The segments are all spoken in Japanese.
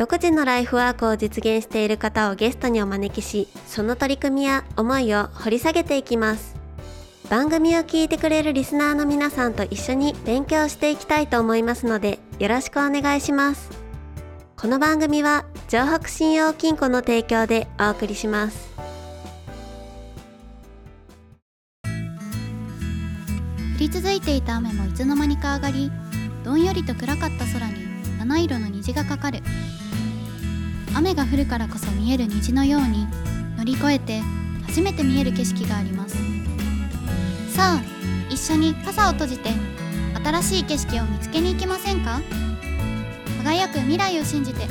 独自のライフワークを実現している方をゲストにお招きしその取り組みや思いを掘り下げていきます。番組を聞いてくれるリスナーの皆さんと一緒に勉強していきたいと思いますのでよろしくお願いします。この番組は城北信用金庫の提供でお送りします。降り続いていた雨もいつの間にか上がりどんよりと暗かった空に七色の虹がかかる。雨が降るからこそ見える虹のように乗り越えて初めて見える景色があります。さあ一緒に傘を閉じて新しい景色を見つけに行きませんか？輝く未来を信じて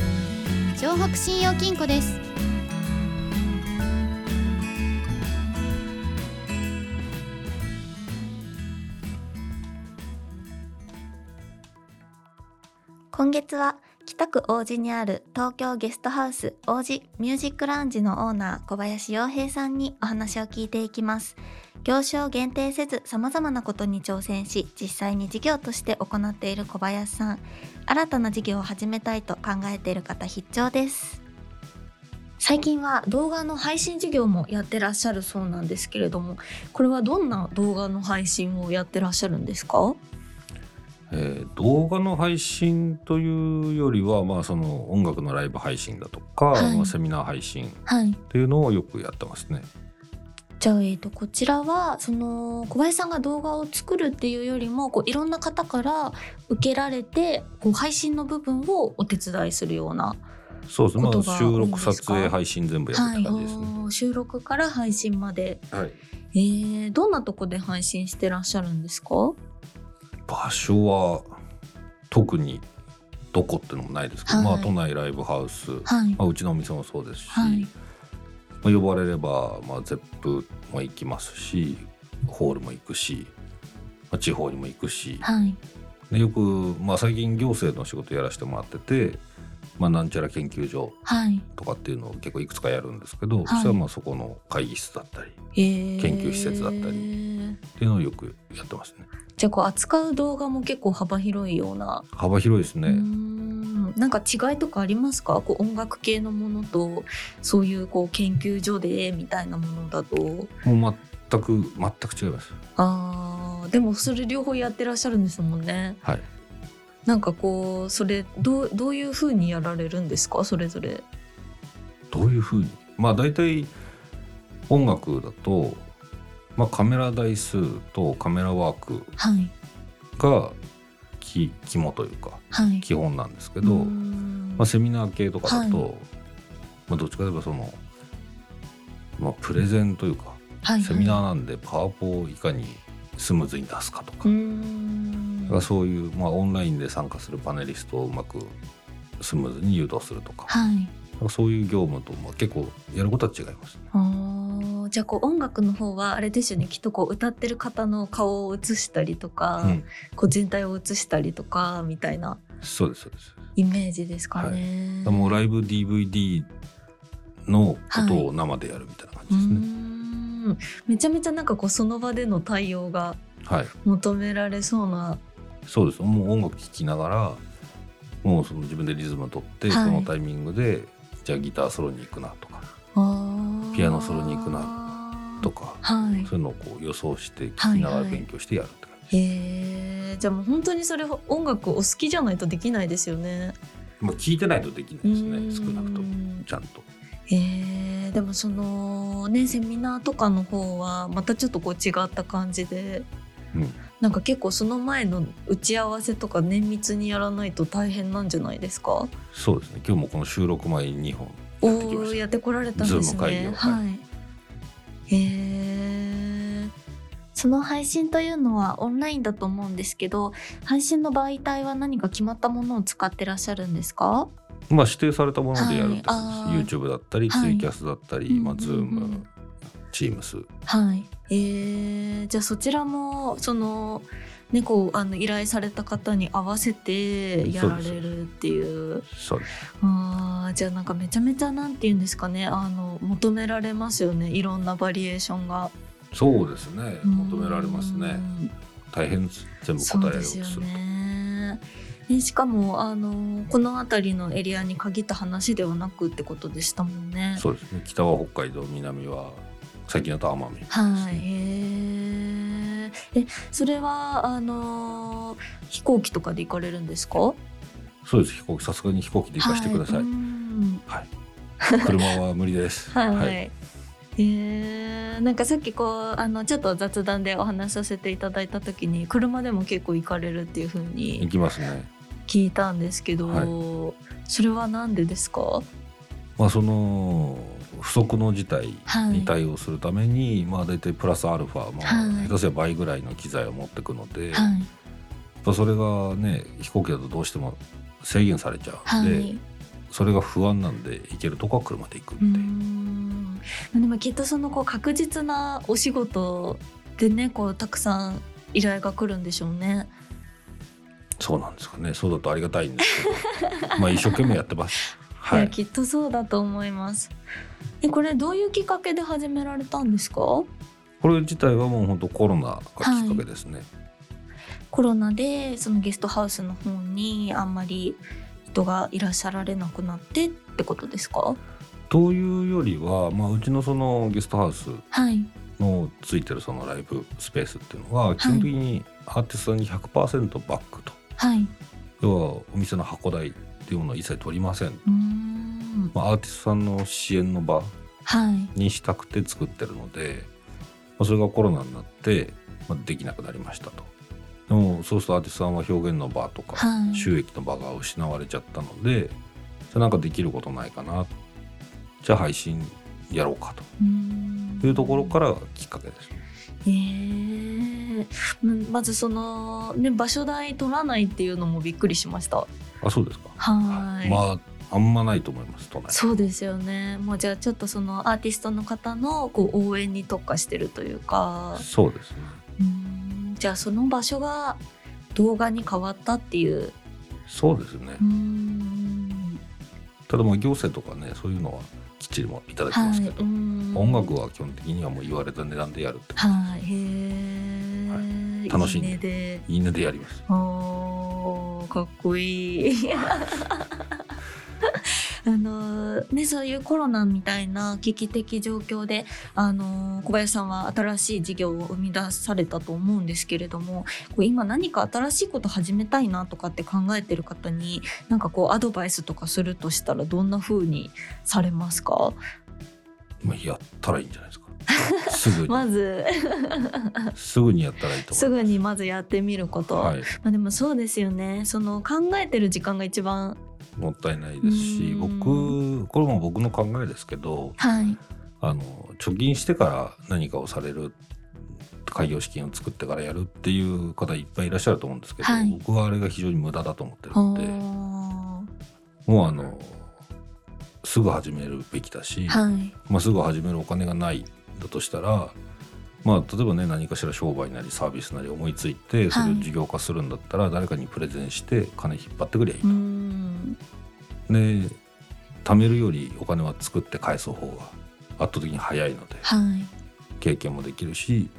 城北信用金庫です。今月は北区王子にある東京ゲストハウス王子ミュージックラウンジのオーナー小林洋平さんにお話を聞いていきます。業種を限定せず様々なことに挑戦し実際に事業として行っている小林さん。新たな事業を始めたいと考えている方必聴です。最近は動画の配信事業もやってらっしゃるそうなんですけれどもこれはどんな動画の配信をやってらっしゃるんですか？えー動画の配信というよりは、まあ、その音楽のライブ配信だとか、はい。まあ、セミナー配信っはい。ていうのをよくやってますね。じゃあ、えー、とこちらはその小林さんが動画を作るっていうよりもこういろんな方から受けられてこう配信の部分をお手伝いするような、そうですね、まあ、収録撮影配信全部やるって感じですね。おー収録から配信まで、はい、えー、どんなとこで配信してらっしゃるんですか？場所は特にどこってのもないですけど、はい。まあ、都内ライブハウス、はい。まあ、うちのお店もそうですし、はい。まあ、呼ばれれば、まあ、ゼップも行きますしホールも行くし、まあ、地方にも行くし、はい。でよく、まあ、最近行政の仕事やらせてもらってて、まあ、なんちゃら研究所はい、とかっていうのを結構いくつかやるんですけど、い。そしたらまあそこの会議室だったりえー、研究施設だったりっていうのをよくやってますね。じゃあこう扱う動画も結構幅広いような。幅広いですね。なんか違いとかありますか？こう音楽系のものとそういうこう研究所でみたいなものだと。もう全く全く違います。あー。でもそれ両方やってらっしゃるんですもんね。はい。なんかこうそれどうどういう風にやられるんですか？それぞれ。どういうふうに？まあ大体音楽だと、まあ、カメラ台数とカメラワークはい。肝というかはい。基本なんですけけど、まあ、セミナー系とかだと、はまあ、どっちかといえばその、まあ、プレゼンというかはいセミナーーなんでパワポをいかにスムーズに出すかとか,、うそういう、まあ、オンラインで参加するパネリストをうまくスムーズに誘導するとか,、はい。そういう業務と、まあ、結構やることは違いますね。じゃあこう音楽の方はあれですよねきっとこう歌ってる方の顔を映したりとか、うん、こう全体を映したりとかみたいなそうですそうです。イメージですかね。もうライブ DVD のことを生でやるみたいな感うじですね。ーんめちゃめちゃなんかこうその場での対応がはい、求められそうな。そうです。もう音楽聴きながら、もうその自分でリズム取って、はいこのタイミングでじゃあギターソロに行くなとかピアノソロに行くなとか、はい。そういうのをこう予想して聴きながら勉強してやるって感じ。へえじゃあもう本当にそれ音楽お好きじゃないとできないですよね。まあ聴いてないとできないですね。少なくともちゃんと。えー、でもそのねセミナーとかの方はまたちょっとこう違った感じでうん。なんか結構その前の打ち合わせとか綿密にやらないと大変なんじゃないですか？そうですね。今日もこの収録前に2本おやってきました。おやってこられたんですズーム会議をねはいへえその配信というのはオンラインだと思うんですけど配信の媒体は何か決まったものを使ってらっしゃるんですか？まあ指定されたものでやるってことはい。あです、YouTube だったり、はい。ツイキャスだったり、まあ、うんうん。うん Zoom、Teams はい。えー、じゃあそちらもそのねこうあの依頼された方に合わせてやられるっていう。そうです。あーじゃあなんかめちゃめちゃなんて言うんですかね。あの求められますよね。いろんなバリエーションが。そうですね。求められますね。うん大変全部答えようすると。ね。でしかもあのこの辺りのエリアに限った話ではなくってことでしたもんね。そうですね。北は北海道南は最近だと奄美。ですね、はい。へーえそれはあの飛行機とかで行かれるんですか？そうです飛行機。さすがに飛行機で行かせてください、はうんはい。車は無理です。はい、えーなんかさっきこうあのちょっと雑談でお話しさせていただいた時に車でも結構行かれるっていう風行にきますね。聞いたんですけど、はそれは何でですか？まあその不測の事態に対応するために、まあ大体プラスアルファ、まあはい。下手すれば倍ぐらいの機材を持ってくので、はい。ぱそれがね飛行機だとどうしても制限されちゃはうんで、い。それが不安なんで行けるとこは車で行くってでもきっとそのこう確実なお仕事でねこうたくさん依頼が来るんでしょうね。そうなんですかね。そうだとありがたいんですけど。まあ一生懸命やってます はい。きっとそうだと思います。えこれどういうきっかけで始められたんですか？これ自体はもう本当コロナがきっかけですね、コロナでそのゲストハウスの方にあんまり人がいらっしゃられなくなってってことですか？というよりは、まあ、うちのそのゲストハウスはい。のついてるそのライブスペースっていうのは基本的にアーティストに100%バックと、はい。要はお店の箱代っていうものを一切取りません、うまあ、アーティストさんの支援の場はい。にしたくて作ってるので、まあ、それがコロナになって、まあ、できなくなりましたと。でもそうするとアーティストさんは表現の場とかはい。収益の場が失われちゃったので、じゃあなんかできることないかな。じゃあ配信やろうかと。いうところからきっかけです。えー。うんまずそのね場所代取らないっていうのもびっくりしました。あそうですか。はい。まああんまないと思います都内。そうですよね。もうじゃあちょっとそのアーティストの方のこう応援に特化してるというか。そうですね。じゃあその場所が動画に変わったっていう。そうですね。ただまあ行政とかねそういうのはきっちりもいただきますけど、うーん。音楽は基本的にはもう言われた値段でやるってはい。へえ、楽しんでいいねでやります。おーかっこいいあのねそういうコロナみたいな危機的状況であの小林さんは新しい事業を生み出されたと思うんですけれどもこう今何か新しいこと始めたいなとかって考えてる方になんかこうアドバイスとかするとしたらどんな風にされますか？まあやったらいいんじゃないですか。すぐに、まず。すぐにやったらいいと。すぐにまずやってみること、はい、まあ、でもそうですよね。その考えてる時間が一番もったいないですしうん。僕これも僕の考えですけどはい。あの貯金してから何かをされる開業資金を作ってからやるっていう方いっぱいいらっしゃると思うんですけど、はい。僕はあれが非常に無駄だと思ってるほのでもうあのすぐ始めるべきだし、はい。まあ、すぐ始めるお金がないだとしたら、まあ、例えばね何かしら商売なりサービスなり思いついてそれを事業化するんだったら誰かにプレゼンして金引っ張ってくりゃいいと。うんで貯めるよりお金は作って返す方が圧倒的に早いのではい経験もできるし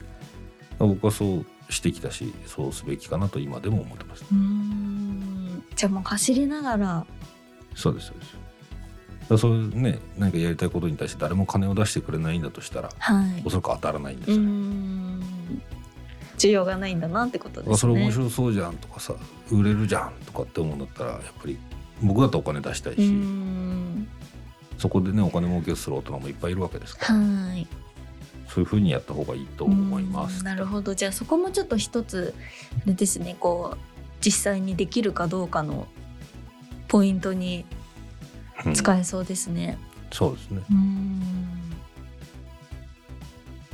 僕はそうしてきたしそうすべきかなと今でも思ってます。うんじゃあもう走りながらそうですそうです。だそういうね何かやりたいことに対して誰も金を出してくれないんだとしたらはい。おそらく当たらないんですうよ、ん。需要がないんだなってことですね。あそれ面白そうじゃんとかさ売れるじゃんとかって思うんだったらやっぱり僕だとお金出したいし、うん。そこでねお金儲けする大人もいっぱいいるわけですから、はい。そういうふうにやった方がいいと思います。うんなるほど。じゃあそこもちょっと一つですねこう実際にできるかどうかのポイントにうん使えそうですね。そうですね。うん。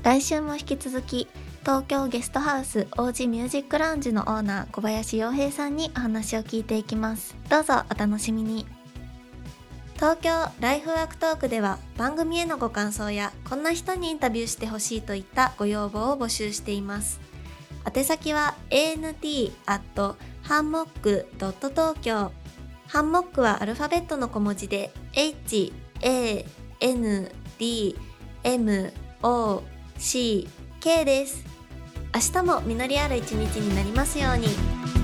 来週も引き続き東京ゲストハウス王子ミュージックラウンジのオーナー小林洋平さんにお話を聞いていきます。どうぞお楽しみに。東京ライフワークトークでは番組へのご感想やこんな人にインタビューしてほしいといったご要望を募集しています。宛先は ant アットハンモックドット東京ハンモックはアルファベットの小文字で h a n d m o c k です。明日も実りある一日になりますように。